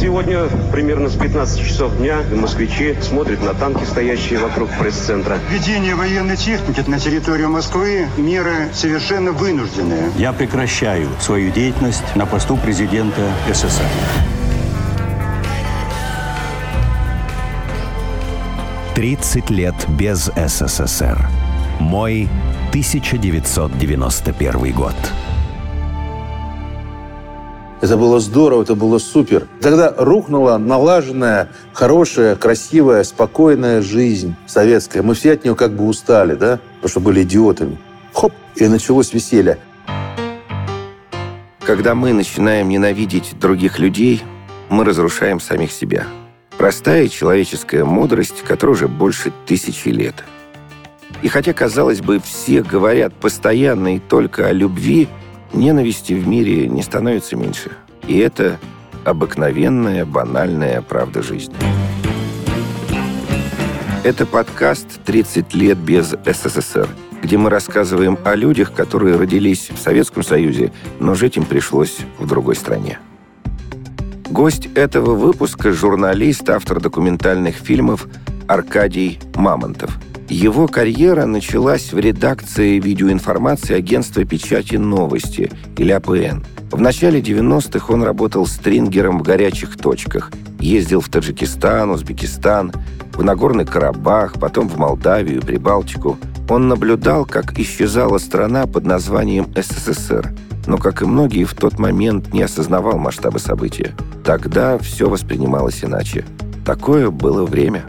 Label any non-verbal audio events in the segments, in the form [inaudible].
Сегодня примерно с 15 часов дня москвичи смотрят на танки, стоящие вокруг пресс-центра. Введение военной техники на территорию Москвы – меры совершенно вынужденные. Я прекращаю свою деятельность на посту президента СССР. Тридцать лет без СССР. Мой 1991 год. Это было здорово, это было супер. Тогда рухнула налаженная, хорошая, красивая, спокойная жизнь советская. Мы все от нее как бы устали, да? Потому что были идиотами. Хоп, и началось веселье. Когда мы начинаем ненавидеть других людей, мы разрушаем самих себя. Простая человеческая мудрость, которая уже больше тысячи лет. И хотя, казалось бы, все говорят постоянно и только о любви, Ненависти в мире не становится меньше. И это обыкновенная, банальная правда жизни. Это подкаст «30 лет без СССР», где мы рассказываем о людях, которые родились в Советском Союзе, но жить им пришлось в другой стране. Гость этого выпуска – журналист, автор документальных фильмов Аркадий Мамонтов – его карьера началась в редакции видеоинформации агентства печати «Новости» или АПН. В начале 90-х он работал стрингером в горячих точках. Ездил в Таджикистан, Узбекистан, в Нагорный Карабах, потом в Молдавию, Прибалтику. Он наблюдал, как исчезала страна под названием СССР, но, как и многие, в тот момент не осознавал масштабы события. Тогда все воспринималось иначе. Такое было время.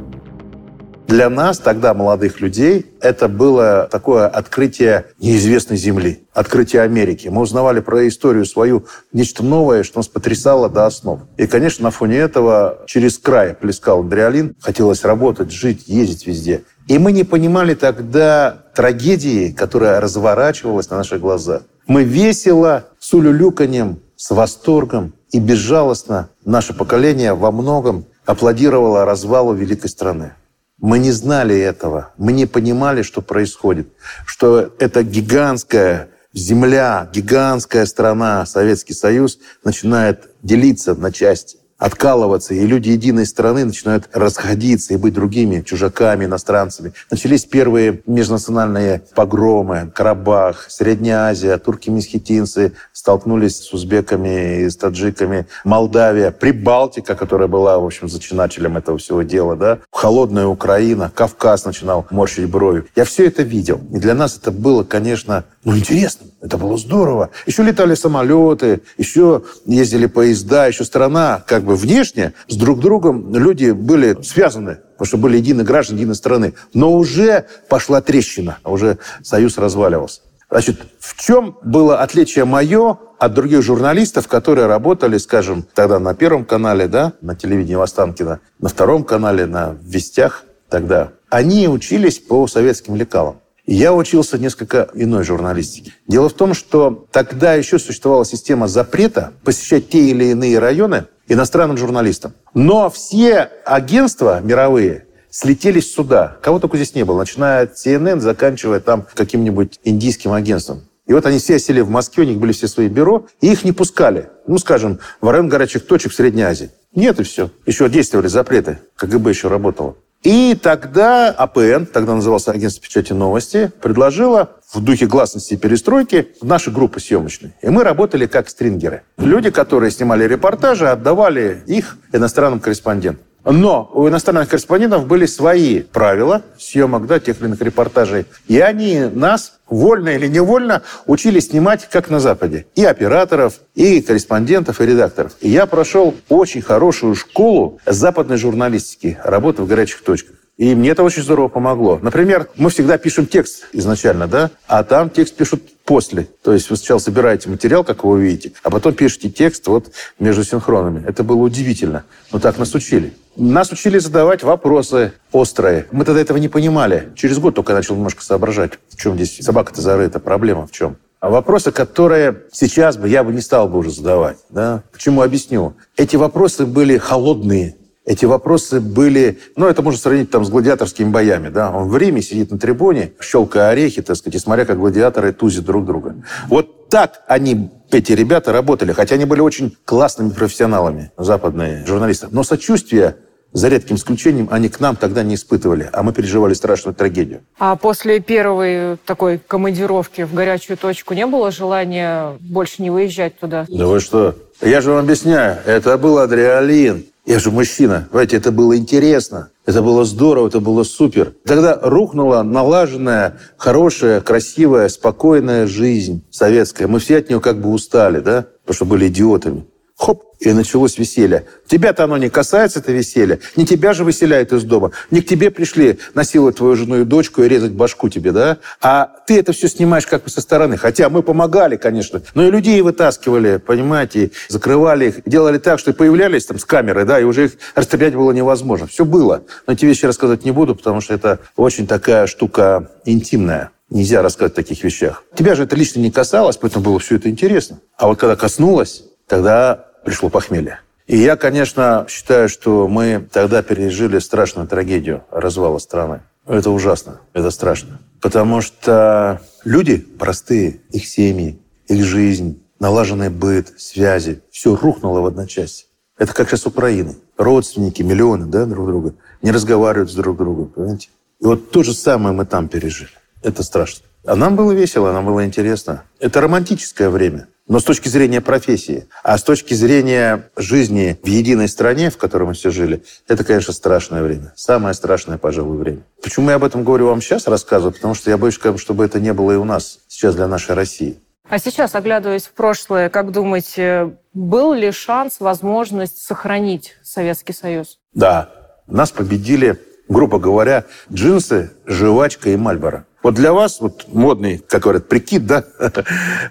Для нас, тогда молодых людей, это было такое открытие неизвестной земли, открытие Америки. Мы узнавали про историю свою, нечто новое, что нас потрясало до основ. И, конечно, на фоне этого через край плескал адреналин. Хотелось работать, жить, ездить везде. И мы не понимали тогда трагедии, которая разворачивалась на наших глазах. Мы весело, с улюлюканьем, с восторгом и безжалостно наше поколение во многом аплодировало развалу великой страны. Мы не знали этого, мы не понимали, что происходит, что эта гигантская земля, гигантская страна, Советский Союз, начинает делиться на части откалываться, и люди единой страны начинают расходиться и быть другими чужаками, иностранцами. Начались первые межнациональные погромы, Карабах, Средняя Азия, турки-месхетинцы столкнулись с узбеками и с таджиками, Молдавия, Прибалтика, которая была, в общем, зачинателем этого всего дела, да, холодная Украина, Кавказ начинал морщить брови. Я все это видел. И для нас это было, конечно, ну, интересно. Это было здорово. Еще летали самолеты, еще ездили поезда, еще страна как внешне с друг другом люди были связаны, потому что были единые граждане единой страны. Но уже пошла трещина, уже союз разваливался. Значит, в чем было отличие мое от других журналистов, которые работали, скажем, тогда на Первом канале, да, на телевидении Востанкина, на Втором канале, на Вестях тогда? Они учились по советским лекалам. Я учился несколько иной журналистике. Дело в том, что тогда еще существовала система запрета посещать те или иные районы иностранным журналистам. Но все агентства мировые слетелись сюда. Кого только здесь не было, начиная от CNN, заканчивая там каким-нибудь индийским агентством. И вот они все сели в Москве, у них были все свои бюро, и их не пускали. Ну, скажем, в район горячих точек в Средней Азии. Нет, и все. Еще действовали запреты. КГБ еще работало. И тогда АПН, тогда назывался агентство печати новости, предложила в духе гласности и перестройки наши группы съемочные. И мы работали как стрингеры. Люди, которые снимали репортажи, отдавали их иностранным корреспондентам. Но у иностранных корреспондентов были свои правила съемок да, тех или иных репортажей. И они нас, вольно или невольно, учили снимать как на Западе. И операторов, и корреспондентов, и редакторов. И я прошел очень хорошую школу западной журналистики, работы в горячих точках. И мне это очень здорово помогло. Например, мы всегда пишем текст изначально, да, а там текст пишут после. То есть вы сначала собираете материал, как вы видите, а потом пишете текст вот между синхронами. Это было удивительно. Но так нас учили. Нас учили задавать вопросы острые. Мы тогда этого не понимали. Через год только начал немножко соображать, в чем здесь собака-то зарыта, проблема в чем. А вопросы, которые сейчас бы я бы не стал бы уже задавать. Да? Почему объясню? Эти вопросы были холодные, эти вопросы были... Ну, это можно сравнить там с гладиаторскими боями. Да? Он в Риме сидит на трибуне, щелкая орехи, так сказать, и смотря, как гладиаторы тузят друг друга. Вот так они эти ребята работали, хотя они были очень классными профессионалами, западные журналисты. Но сочувствие за редким исключением, они к нам тогда не испытывали, а мы переживали страшную трагедию. А после первой такой командировки в горячую точку не было желания больше не выезжать туда? Да вы что? Я же вам объясняю, это был адреалин. Я же мужчина. Понимаете, это было интересно. Это было здорово, это было супер. Тогда рухнула налаженная, хорошая, красивая, спокойная жизнь советская. Мы все от нее как бы устали, да? Потому что были идиотами. Хоп, и началось веселье. Тебя-то оно не касается, это веселье. Не тебя же выселяют из дома. Не к тебе пришли насиловать твою жену и дочку и резать башку тебе, да? А ты это все снимаешь как бы со стороны. Хотя мы помогали, конечно. Но и людей вытаскивали, понимаете, закрывали их. Делали так, что появлялись там с камерой, да, и уже их расстрелять было невозможно. Все было. Но эти вещи рассказывать не буду, потому что это очень такая штука интимная. Нельзя рассказывать о таких вещах. Тебя же это лично не касалось, поэтому было все это интересно. А вот когда коснулось, тогда пришло похмелье. И я, конечно, считаю, что мы тогда пережили страшную трагедию развала страны. Это ужасно, это страшно. Потому что люди простые, их семьи, их жизнь, налаженный быт, связи, все рухнуло в одночасье. Это как сейчас Украина. Родственники, миллионы да, друг друга, не разговаривают с друг другом, понимаете? И вот то же самое мы там пережили. Это страшно. А нам было весело, нам было интересно. Это романтическое время но с точки зрения профессии. А с точки зрения жизни в единой стране, в которой мы все жили, это, конечно, страшное время. Самое страшное, пожалуй, время. Почему я об этом говорю вам сейчас, рассказываю? Потому что я боюсь, чтобы это не было и у нас сейчас для нашей России. А сейчас, оглядываясь в прошлое, как думаете, был ли шанс, возможность сохранить Советский Союз? Да. Нас победили, грубо говоря, джинсы, жвачка и мальборо. Вот для вас, вот модный, как говорят, прикид, да, [laughs]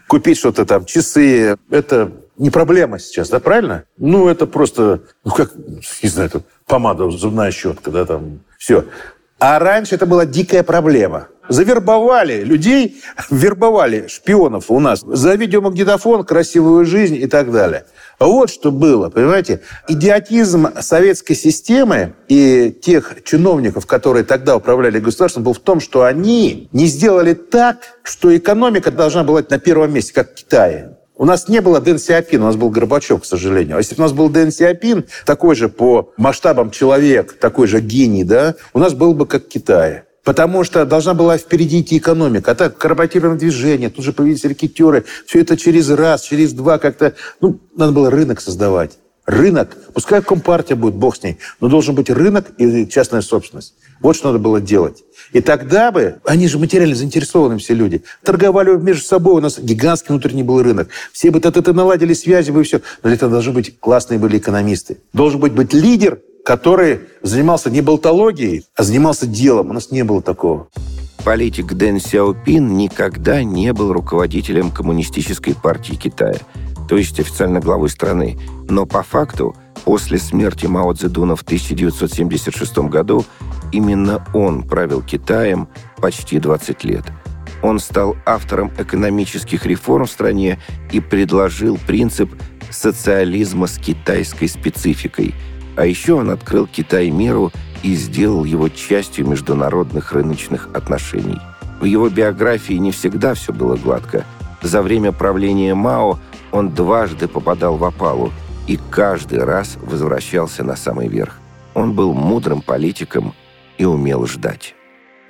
купить что-то там, часы, это не проблема сейчас, да, правильно? Ну, это просто, ну, как, не знаю, тут помада, зубная щетка, да, там, все. А раньше это была дикая проблема. Завербовали людей, вербовали шпионов у нас за видеомагнитофон, красивую жизнь и так далее. Вот что было, понимаете? Идиотизм советской системы и тех чиновников, которые тогда управляли государством, был в том, что они не сделали так, что экономика должна была быть на первом месте, как в Китае. У нас не было Дэн Сиапин, у нас был Горбачев, к сожалению. А если бы у нас был Дэн Сиапин, такой же по масштабам человек, такой же гений, да, у нас был бы как в Китае. Потому что должна была впереди идти экономика. А так, корпоративное движение, тут же появились рекетеры. Все это через раз, через два как-то... Ну, надо было рынок создавать. Рынок, пускай компартия будет, бог с ней, но должен быть рынок и частная собственность. Вот что надо было делать. И тогда бы, они же материально заинтересованы все люди, торговали между собой, у нас гигантский внутренний был рынок. Все бы это наладили связи бы и все. Но для этого должны быть классные были экономисты. Должен быть, быть лидер, который занимался не болтологией, а занимался делом. У нас не было такого. Политик Дэн Сяопин никогда не был руководителем Коммунистической партии Китая, то есть официально главой страны. Но по факту, после смерти Мао Цзэдуна в 1976 году, именно он правил Китаем почти 20 лет. Он стал автором экономических реформ в стране и предложил принцип социализма с китайской спецификой – а еще он открыл Китай миру и сделал его частью международных рыночных отношений. В его биографии не всегда все было гладко. За время правления Мао он дважды попадал в опалу и каждый раз возвращался на самый верх. Он был мудрым политиком и умел ждать.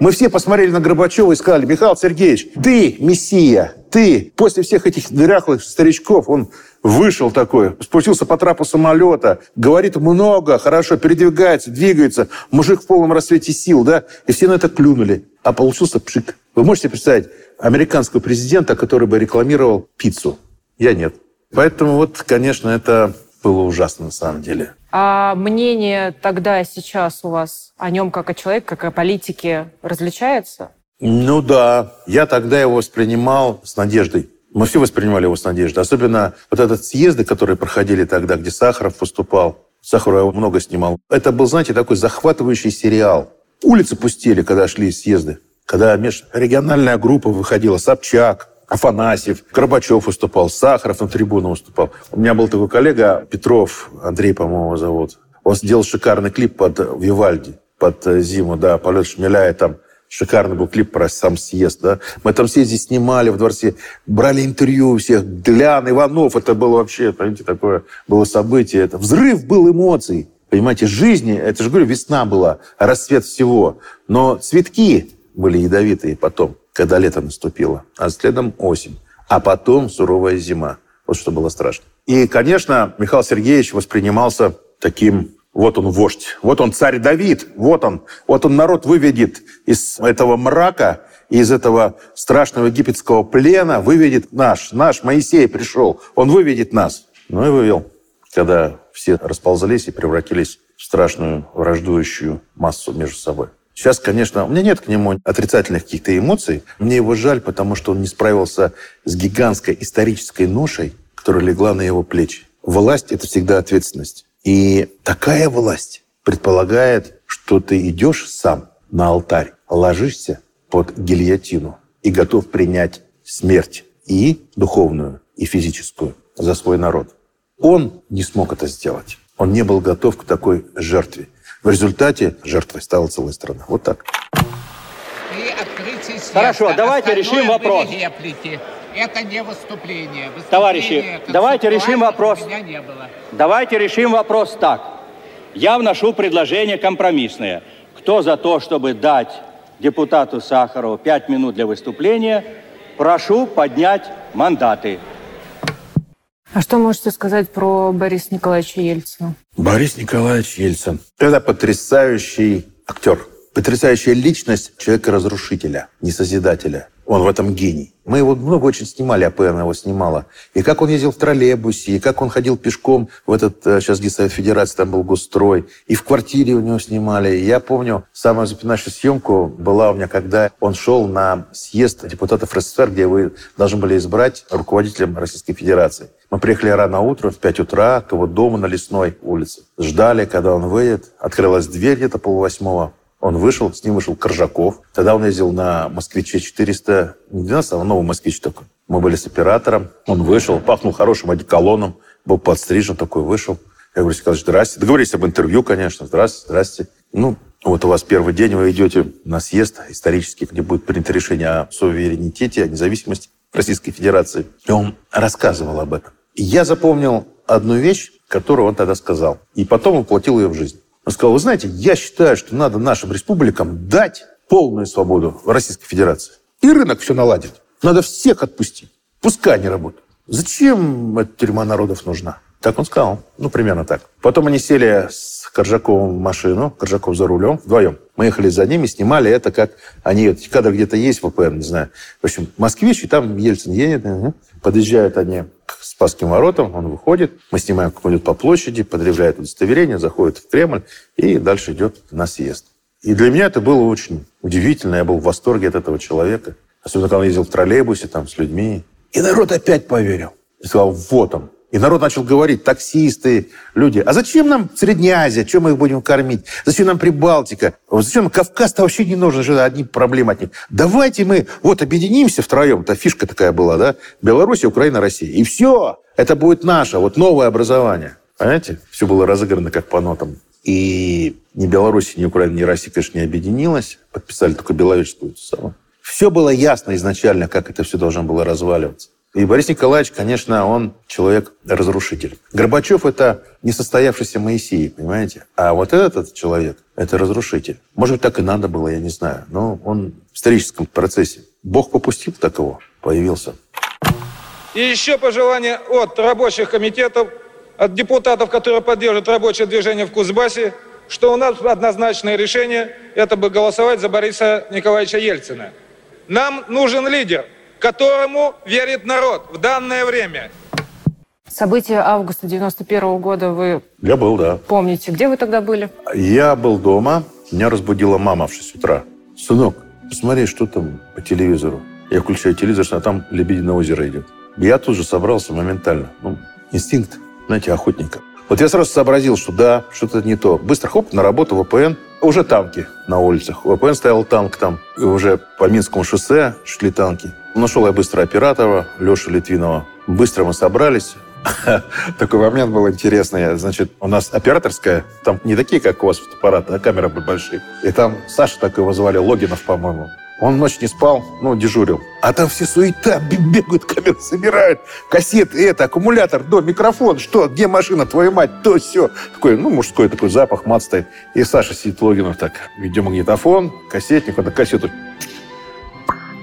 Мы все посмотрели на Горбачева и сказали, Михаил Сергеевич, ты мессия, ты после всех этих дряхлых старичков, он вышел такой, спустился по трапу самолета, говорит много, хорошо, передвигается, двигается, мужик в полном рассвете сил, да, и все на это клюнули. А получился пшик. Вы можете представить американского президента, который бы рекламировал пиццу? Я нет. Поэтому вот, конечно, это было ужасно на самом деле. А мнение тогда и сейчас у вас о нем как о человеке, как о политике различается? Ну да, я тогда его воспринимал с надеждой. Мы все воспринимали его с надеждой. Особенно вот этот съезды, которые проходили тогда, где Сахаров выступал. Сахаров много снимал. Это был, знаете, такой захватывающий сериал. Улицы пустели, когда шли съезды. Когда межрегиональная группа выходила, Собчак, Афанасьев, Горбачев выступал, Сахаров на трибуну выступал. У меня был такой коллега, Петров, Андрей, по-моему, зовут. Он сделал шикарный клип под Вивальди, под зиму, да, полет шмеля, и там Шикарный был клип про сам съезд, да. Мы там съезде снимали в дворце, брали интервью у всех. Глян, Иванов, это было вообще, понимаете, такое было событие. Это взрыв был эмоций. Понимаете, жизни, это же, говорю, весна была, рассвет всего. Но цветки были ядовитые потом, когда лето наступило, а следом осень. А потом суровая зима. Вот что было страшно. И, конечно, Михаил Сергеевич воспринимался таким вот он вождь, вот он царь Давид, вот он, вот он народ выведет из этого мрака, из этого страшного египетского плена, выведет наш, наш Моисей пришел, он выведет нас. Ну и вывел, когда все расползались и превратились в страшную враждующую массу между собой. Сейчас, конечно, у меня нет к нему отрицательных каких-то эмоций. Мне его жаль, потому что он не справился с гигантской исторической ношей, которая легла на его плечи. Власть – это всегда ответственность. И такая власть предполагает, что ты идешь сам на алтарь, ложишься под гильотину и готов принять смерть и духовную, и физическую за свой народ. Он не смог это сделать. Он не был готов к такой жертве. В результате жертвой стала целая страна. Вот так. Хорошо, давайте решим вопрос. Это не выступление. выступление Товарищи, давайте решим вопрос. не было. Давайте решим вопрос так. Я вношу предложение компромиссное. Кто за то, чтобы дать депутату Сахарову пять минут для выступления, прошу поднять мандаты. А что можете сказать про Бориса Николаевича Ельцина? Борис Николаевич Ельцин. Это потрясающий актер. Потрясающая личность человека-разрушителя, не созидателя. Он в этом гений. Мы его много очень снимали, АПН его снимала. И как он ездил в троллейбусе, и как он ходил пешком в этот, э, сейчас где Совет Федерации, там был Госстрой. И в квартире у него снимали. И я помню, самая запоминающая съемку была у меня, когда он шел на съезд депутатов РСФСР, где вы должны были избрать руководителем Российской Федерации. Мы приехали рано утром, в 5 утра, к его дому на Лесной улице. Ждали, когда он выйдет. Открылась дверь где-то полвосьмого. Он вышел, с ним вышел Коржаков. Тогда он ездил на «Москвиче 400», не 12, а новый «Москвич» такой. Мы были с оператором. Он вышел, пахнул хорошим одеколоном, был подстрижен такой, вышел. Я говорю, сказал, здрасте. Договорились об интервью, конечно. Здрасте, здрасте. Ну, вот у вас первый день, вы идете на съезд исторический, где будет принято решение о суверенитете, о независимости Российской Федерации. И он рассказывал об этом. И я запомнил одну вещь, которую он тогда сказал. И потом воплотил ее в жизнь. Он сказал, вы знаете, я считаю, что надо нашим республикам дать полную свободу Российской Федерации. И рынок все наладит. Надо всех отпустить. Пускай они работают. Зачем эта тюрьма народов нужна? Так он сказал. Ну, примерно так. Потом они сели с Коржаковым в машину, Коржаков за рулем, вдвоем. Мы ехали за ними, снимали это, как они... Эти кадры где-то есть в ОПР, не знаю. В общем, москвич, и там Ельцин едет. Подъезжают они к Спасским воротам, он выходит, мы снимаем, как он идет по площади, подъезжает удостоверение, заходит в Кремль и дальше идет на съезд. И для меня это было очень удивительно, я был в восторге от этого человека. Особенно, когда он ездил в троллейбусе там с людьми. И народ опять поверил. И сказал, вот он, и народ начал говорить, таксисты, люди, а зачем нам Средняя Азия, чем мы их будем кормить? Зачем нам Прибалтика? Зачем Кавказ-то вообще не нужен, что одни проблемы от них. Давайте мы вот объединимся втроем, это фишка такая была, да? Беларусь, Украина, Россия. И все, это будет наше, вот новое образование. Понимаете? Все было разыграно как по нотам. И ни Беларусь, ни Украина, ни Россия, конечно, не объединилась. Подписали только Беловежскую. Все было ясно изначально, как это все должно было разваливаться. И Борис Николаевич, конечно, он человек-разрушитель. Горбачев – это несостоявшийся Моисей, понимаете? А вот этот человек – это разрушитель. Может быть, так и надо было, я не знаю. Но он в историческом процессе. Бог попустил так его, появился. И еще пожелание от рабочих комитетов, от депутатов, которые поддерживают рабочее движение в Кузбассе, что у нас однозначное решение – это бы голосовать за Бориса Николаевича Ельцина. Нам нужен лидер – которому верит народ в данное время. События августа 91 года вы Я был, да. помните. Где вы тогда были? Я был дома. Меня разбудила мама в 6 утра. Сынок, посмотри, что там по телевизору. Я включаю телевизор, а там «Лебединое озеро» идет. Я тут же собрался моментально. Ну, инстинкт, знаете, охотника. Вот я сразу сообразил, что да, что-то не то. Быстро хоп, на работу ВПН. Уже танки на улицах. ВПН стоял танк там. И уже по Минскому шоссе шли танки. Нашел я быстро оператора, Лешу Литвинова. Быстро мы собрались. [laughs] Такой момент был интересный. Значит, у нас операторская, там не такие, как у вас фотоаппараты, а камеры были большие. И там Саша такой его звали, Логинов, по-моему. Он ночь не спал, ну, дежурил. А там все суета, бегают, камеры собирают, кассеты, это, аккумулятор, до, микрофон, что, где машина, твою мать, то, все. Такой, ну, мужской такой запах, мат стоит. И Саша сидит, Логинов так, видеомагнитофон, кассетник, он на кассету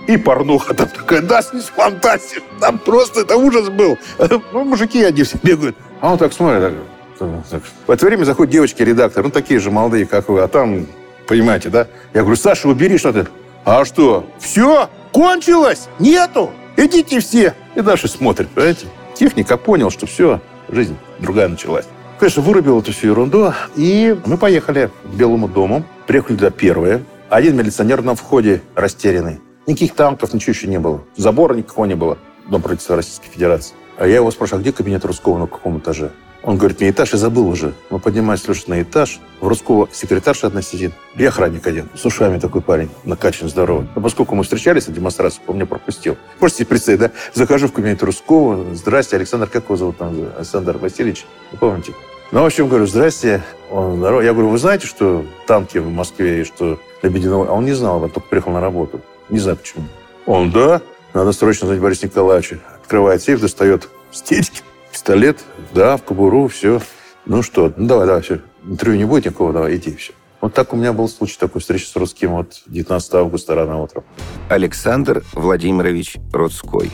и порнуха там такая, да, снизу фантастик. Там просто это ужас был. [laughs] Ну, мужики, они все бегают. А он так смотрит, так. В это время заходит девочки-редактор, ну, такие же молодые, как вы, а там, понимаете, да? Я говорю, Саша, убери что-то. А что? Все? Кончилось? Нету? Идите все. И дальше смотрит, понимаете? Техника понял, что все, жизнь другая началась. Конечно, вырубил эту всю ерунду. И мы поехали к Белому дому. Приехали туда первые. Один милиционер на входе растерянный. Никаких танков, ничего еще не было. Забора никакого не было. Дом правительства Российской Федерации. А я его спрашиваю, а где кабинет Русского, на каком этаже? Он говорит, мне этаж, я забыл уже. Мы поднимаемся лишь на этаж. В Русского секретарша одна сидит. И охранник один. С ушами такой парень. Накачан, здоровый. Но поскольку мы встречались на демонстрации, он меня пропустил. Можете себе представить, да? Захожу в кабинет Русского. Здрасте, Александр, как его зовут там? Александр Васильевич. Вы помните? Ну, в общем, говорю, здрасте, он здоров. Я говорю, вы знаете, что танки в Москве и что Лебединого... А он не знал, он только приехал на работу. Не знаю почему. Он, да, надо срочно знать Бориса Николаевича. Открывает сейф, достает стечки, пистолет, да, в кобуру, все. Ну что, ну давай, давай, все. Интервью не будет никакого, давай, иди, все. Вот так у меня был случай такой встречи с русским вот 19 августа рано утром. Александр Владимирович Родской.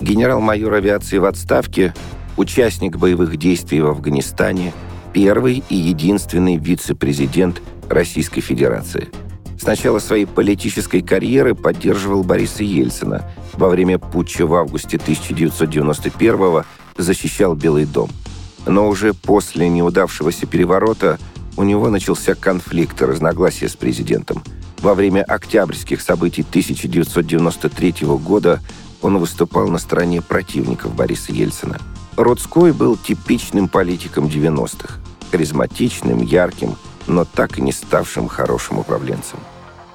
Генерал-майор авиации в отставке, участник боевых действий в Афганистане, первый и единственный вице-президент Российской Федерации – с начала своей политической карьеры поддерживал Бориса Ельцина. Во время путча в августе 1991 защищал Белый дом. Но уже после неудавшегося переворота у него начался конфликт и разногласия с президентом. Во время октябрьских событий 1993 года он выступал на стороне противников Бориса Ельцина. Родской был типичным политиком 90-х. Харизматичным, ярким – но так и не ставшим хорошим управленцем.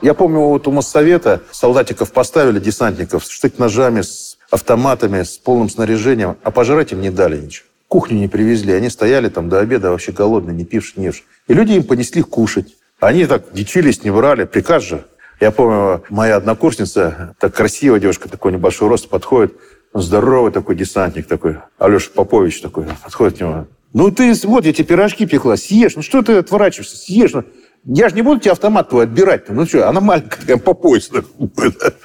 Я помню, вот у Моссовета солдатиков поставили, десантников, с штык-ножами, с автоматами, с полным снаряжением, а пожрать им не дали ничего. Кухню не привезли. Они стояли там до обеда вообще голодные, не пившие, не И люди им понесли кушать. Они так дичились, не брали. Приказ же. Я помню, моя однокурсница, так красивая девушка, такой небольшой рост, подходит, здоровый такой десантник такой, Алеша Попович такой, подходит к нему. Ну ты, вот я тебе пирожки пекла, съешь. Ну что ты отворачиваешься, съешь. Ну, я же не буду тебе автомат твой отбирать. Ну что, она маленькая, по пояс.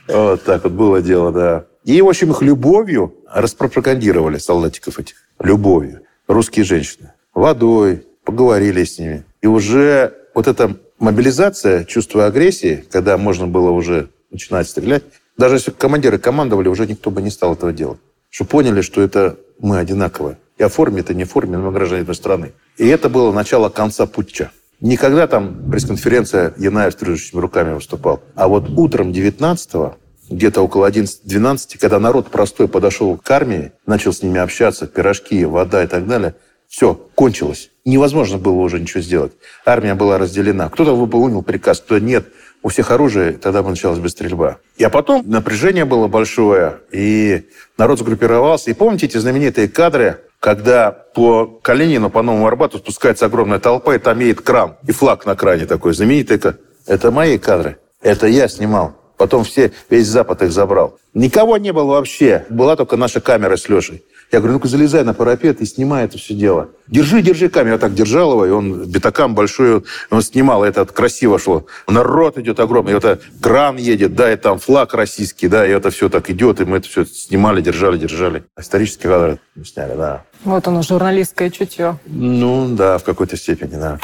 Вот так вот было дело, да. И, в общем, их любовью распропагандировали солдатиков этих. Любовью. Русские женщины. Водой, поговорили с ними. И уже вот эта мобилизация, чувство агрессии, когда можно было уже начинать стрелять, даже если командиры командовали, уже никто бы не стал этого делать. Что поняли, что это мы одинаковые. И о форме это не форме, но мы граждане одной страны. И это было начало конца путча. Никогда там пресс-конференция Янаев с тряжущими руками выступал. А вот утром 19-го, где-то около 11-12, когда народ простой подошел к армии, начал с ними общаться, пирожки, вода и так далее, все, кончилось. Невозможно было уже ничего сделать. Армия была разделена. Кто-то выполнил приказ, кто нет. У всех оружие, тогда началась бы стрельба. И а потом напряжение было большое, и народ сгруппировался. И помните эти знаменитые кадры, когда по Калинину, по Новому Арбату спускается огромная толпа, и там едет кран, и флаг на кране такой знаменитый. Это мои кадры. Это я снимал. Потом все, весь Запад их забрал. Никого не было вообще. Была только наша камера с Лешей. Я говорю, ну-ка залезай на парапет и снимай это все дело. Держи, держи камеру. Я так держал его, и он битакам большой, он снимал, это красиво шло. Народ идет огромный, и это кран едет, да, и там флаг российский, да, и это все так идет, и мы это все снимали, держали, держали. Исторические кадры сняли, да. Вот оно, журналистское чутье. Ну, да, в какой-то степени, да.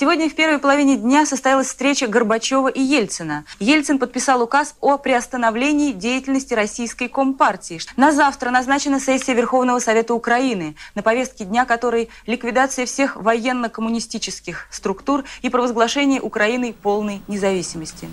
Сегодня в первой половине дня состоялась встреча Горбачева и Ельцина. Ельцин подписал указ о приостановлении деятельности Российской Компартии. На завтра назначена сессия Верховного Совета Украины, на повестке дня которой ликвидация всех военно-коммунистических структур и провозглашение Украины полной независимости.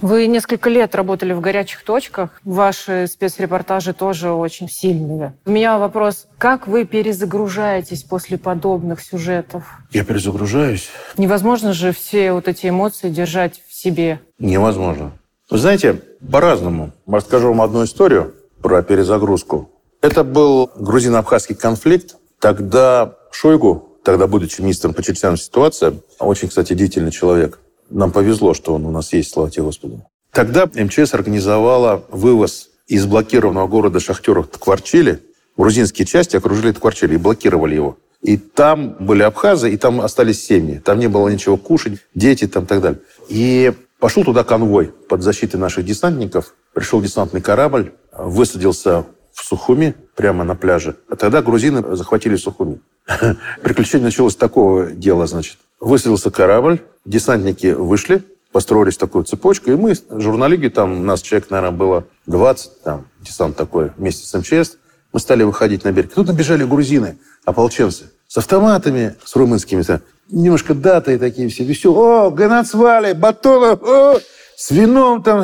Вы несколько лет работали в горячих точках. Ваши спецрепортажи тоже очень сильные. У меня вопрос, как вы перезагружаетесь после подобных сюжетов? Я перезагружаюсь. Невозможно же все вот эти эмоции держать в себе. Невозможно. Вы знаете, по-разному. Расскажу вам одну историю. про перезагрузку. Это был грузино-абхазский конфликт. Тогда Шойгу, тогда будучи министром по чрезвычайным ситуациям, очень, кстати, деятельный человек. Нам повезло, что он у нас есть, слава тебе, Господи. Тогда МЧС организовала вывоз из блокированного города шахтеров Ткварчили. Грузинские части окружили Ткварчили и блокировали его. И там были абхазы, и там остались семьи. Там не было ничего кушать, дети там и так далее. И пошел туда конвой под защитой наших десантников. Пришел десантный корабль, высадился в Сухуми, прямо на пляже. А тогда грузины захватили Сухуми. [laughs] Приключение началось с такого дела, значит. Высадился корабль, десантники вышли, построились такую цепочку, и мы, журналиги, там, у нас человек, наверное, было 20, там, десант такой, вместе с МЧС, мы стали выходить на берег. Тут набежали грузины, ополченцы, с автоматами, с румынскими, там, немножко даты такие все, и все, о, ганацвали, батонов, о, с вином, там,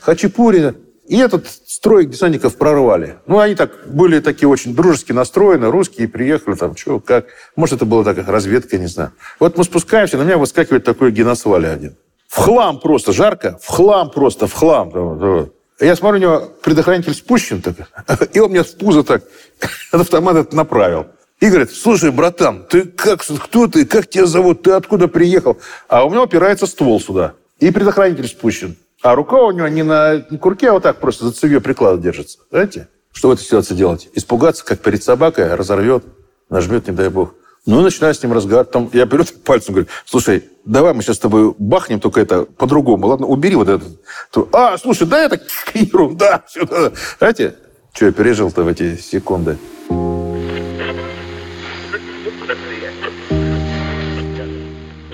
хачапури. И этот строй десантников прорвали. Ну, они так были такие очень дружески настроены, русские, приехали там, что, как. Может, это была такая разведка, не знаю. Вот мы спускаемся, на меня выскакивает такой геноцвали один. В хлам просто, жарко, в хлам просто, в хлам. Я смотрю, у него предохранитель спущен, так, [laughs] и он мне в пузо так [laughs] от автомата направил. И говорит, слушай, братан, ты как, кто ты, как тебя зовут, ты откуда приехал? А у меня упирается ствол сюда, и предохранитель спущен. А рука у него не на курке, а вот так просто за цевье приклада держится. Знаете? Что в этой ситуации делать? Испугаться, как перед собакой, разорвет, нажмет, не дай бог. Ну, начинаю с ним разговаривать. Там, я беру [laughs] пальцем, говорю, слушай, давай мы сейчас с тобой бахнем, только это по-другому. Ладно, убери вот этот. А, слушай, да это [laughs] ерунда. Знаете, что я пережил-то в эти секунды?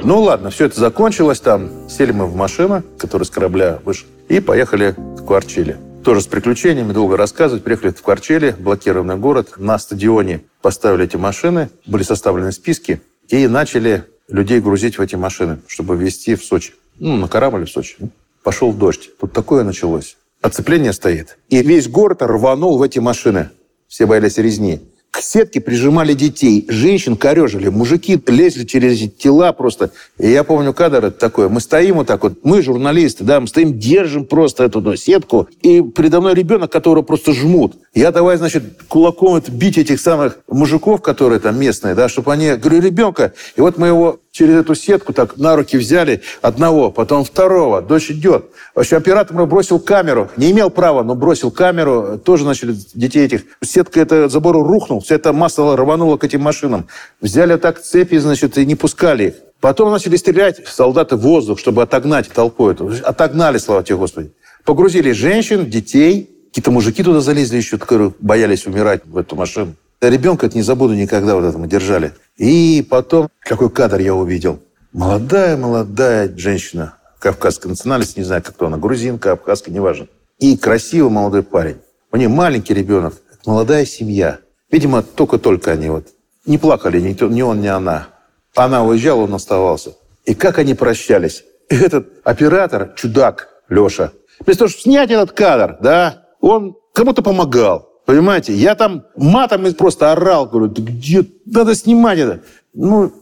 Ну ладно, все это закончилось там. Сели мы в машину, которая с корабля вышла, и поехали в Кварчили. Тоже с приключениями, долго рассказывать. Приехали в Кварчели, блокированный город. На стадионе поставили эти машины, были составлены списки, и начали людей грузить в эти машины, чтобы везти в Сочи. Ну, на корабль в Сочи. Пошел дождь. Тут такое началось. Оцепление стоит. И весь город рванул в эти машины. Все боялись резни к сетке прижимали детей, женщин корежили, мужики лезли через тела просто. И я помню кадр такой, мы стоим вот так вот, мы журналисты, да, мы стоим, держим просто эту ну, сетку, и передо мной ребенок, которого просто жмут. Я давай, значит, кулаком это бить этих самых мужиков, которые там местные, да, чтобы они, говорю, ребенка, и вот мы его через эту сетку так на руки взяли одного, потом второго. Дочь идет. В общем, оператор бросил камеру. Не имел права, но бросил камеру. Тоже начали детей этих. Сетка это забор рухнул. Вся эта масса рванула к этим машинам. Взяли так цепи, значит, и не пускали их. Потом начали стрелять солдаты в воздух, чтобы отогнать толпу эту. Отогнали, слава тебе, Господи. Погрузили женщин, детей. Какие-то мужики туда залезли еще, которые боялись умирать в эту машину. Ребенка это не забуду никогда, вот это мы держали. И потом, какой кадр я увидел. Молодая-молодая женщина, кавказской национальности, не знаю, как кто она, грузинка, абхазка, неважно. И красивый молодой парень. У нее маленький ребенок, молодая семья. Видимо, только-только они вот не плакали, ни, ни он, ни она. Она уезжала, он оставался. И как они прощались. И этот оператор, чудак Леша, вместо того, чтобы снять этот кадр, да, он кому-то помогал. Понимаете? Я там матом просто орал, говорю, да где, надо снимать это. Ну,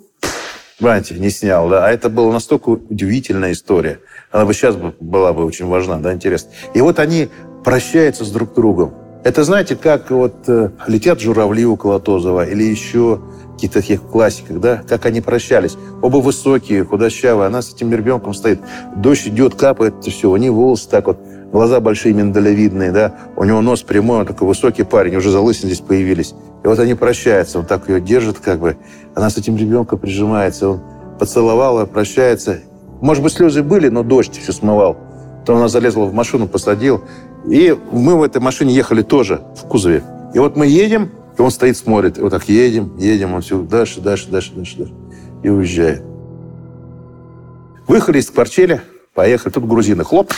понимаете, не снял, да. А это была настолько удивительная история. Она бы сейчас была бы очень важна, да, интересно. И вот они прощаются с друг другом. Это, знаете, как вот э, летят журавли у Колотозова или еще каких-то таких классиках, да, как они прощались. Оба высокие, худощавые, она с этим ребенком стоит. Дождь идет, капает, все, у нее волосы так вот глаза большие, миндалевидные, да, у него нос прямой, он такой высокий парень, уже залысины здесь появились. И вот они прощаются, он так ее держит, как бы, она с этим ребенком прижимается, он поцеловал ее, прощается. Может быть, слезы были, но дождь все смывал. То она залезла в машину, посадил. И мы в этой машине ехали тоже в кузове. И вот мы едем, и он стоит, смотрит. И вот так едем, едем, он все дальше, дальше, дальше, дальше, дальше. И уезжает. Выехали из Кварчеля, поехали. Тут грузины. Хлоп,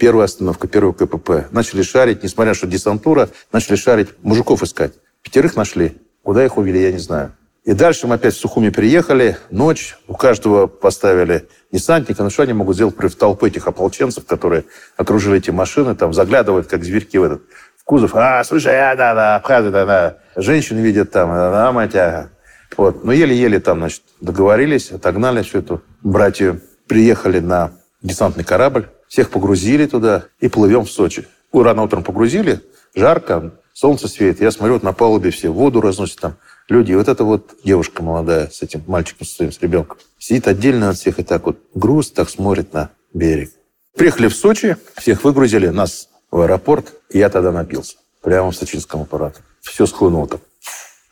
Первая остановка, первый КПП. Начали шарить, несмотря что десантура, начали шарить, мужиков искать. Пятерых нашли. Куда их увели, я не знаю. И дальше мы опять в Сухуми приехали, ночь, у каждого поставили десантника. Ну что они могут сделать против толпы этих ополченцев, которые окружили эти машины, там заглядывают, как зверьки в этот в кузов. А, слушай, а, да, да, абхазы, да, да. Женщины видят там, да, мать, а. Вот. Но еле-еле там, значит, договорились, отогнали всю эту братью. Приехали на десантный корабль, всех погрузили туда и плывем в Сочи. Рано утром погрузили, жарко, солнце светит, я смотрю, вот на палубе все воду разносят там люди. И вот эта вот девушка молодая с этим мальчиком своим, с ребенком, сидит отдельно от всех и так вот груз так смотрит на берег. Приехали в Сочи, всех выгрузили, нас в аэропорт, и я тогда напился. Прямо в сочинском аппарате. Все схлынуло так.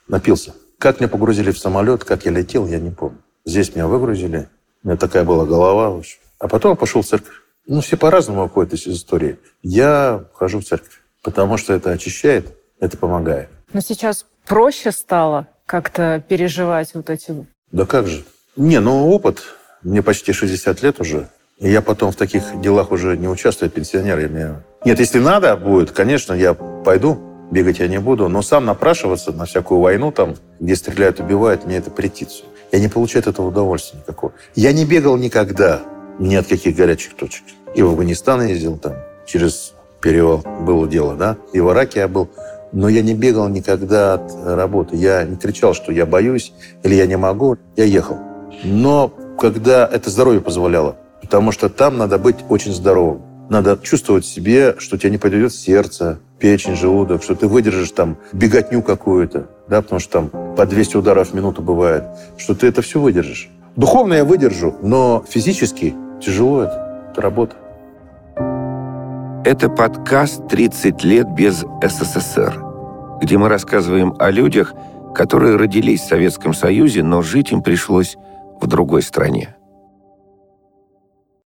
Напился. Как меня погрузили в самолет, как я летел, я не помню. Здесь меня выгрузили. У меня такая была голова. В общем. А потом пошел в церковь. Ну, все по-разному выходят из истории. Я хожу в церковь, потому что это очищает, это помогает. Но сейчас проще стало как-то переживать вот эти... Да как же. Не, ну опыт. Мне почти 60 лет уже. И я потом в таких делах уже не участвую, пенсионер. Я мне... Нет, если надо будет, конечно, я пойду, бегать я не буду, но сам напрашиваться на всякую войну, там, где стреляют, убивают, мне это претит Я не получаю от этого удовольствия никакого. Я не бегал никогда ни от каких горячих точек. И в Афганистан ездил там, через перевал было дело, да, и в Ираке я был. Но я не бегал никогда от работы. Я не кричал, что я боюсь или я не могу. Я ехал. Но когда это здоровье позволяло, потому что там надо быть очень здоровым. Надо чувствовать себе, что тебе не подойдет сердце, печень, желудок, что ты выдержишь там беготню какую-то, да, потому что там по 200 ударов в минуту бывает, что ты это все выдержишь. Духовно я выдержу, но физически тяжело это, это работа. Это подкаст «30 лет без СССР», где мы рассказываем о людях, которые родились в Советском Союзе, но жить им пришлось в другой стране.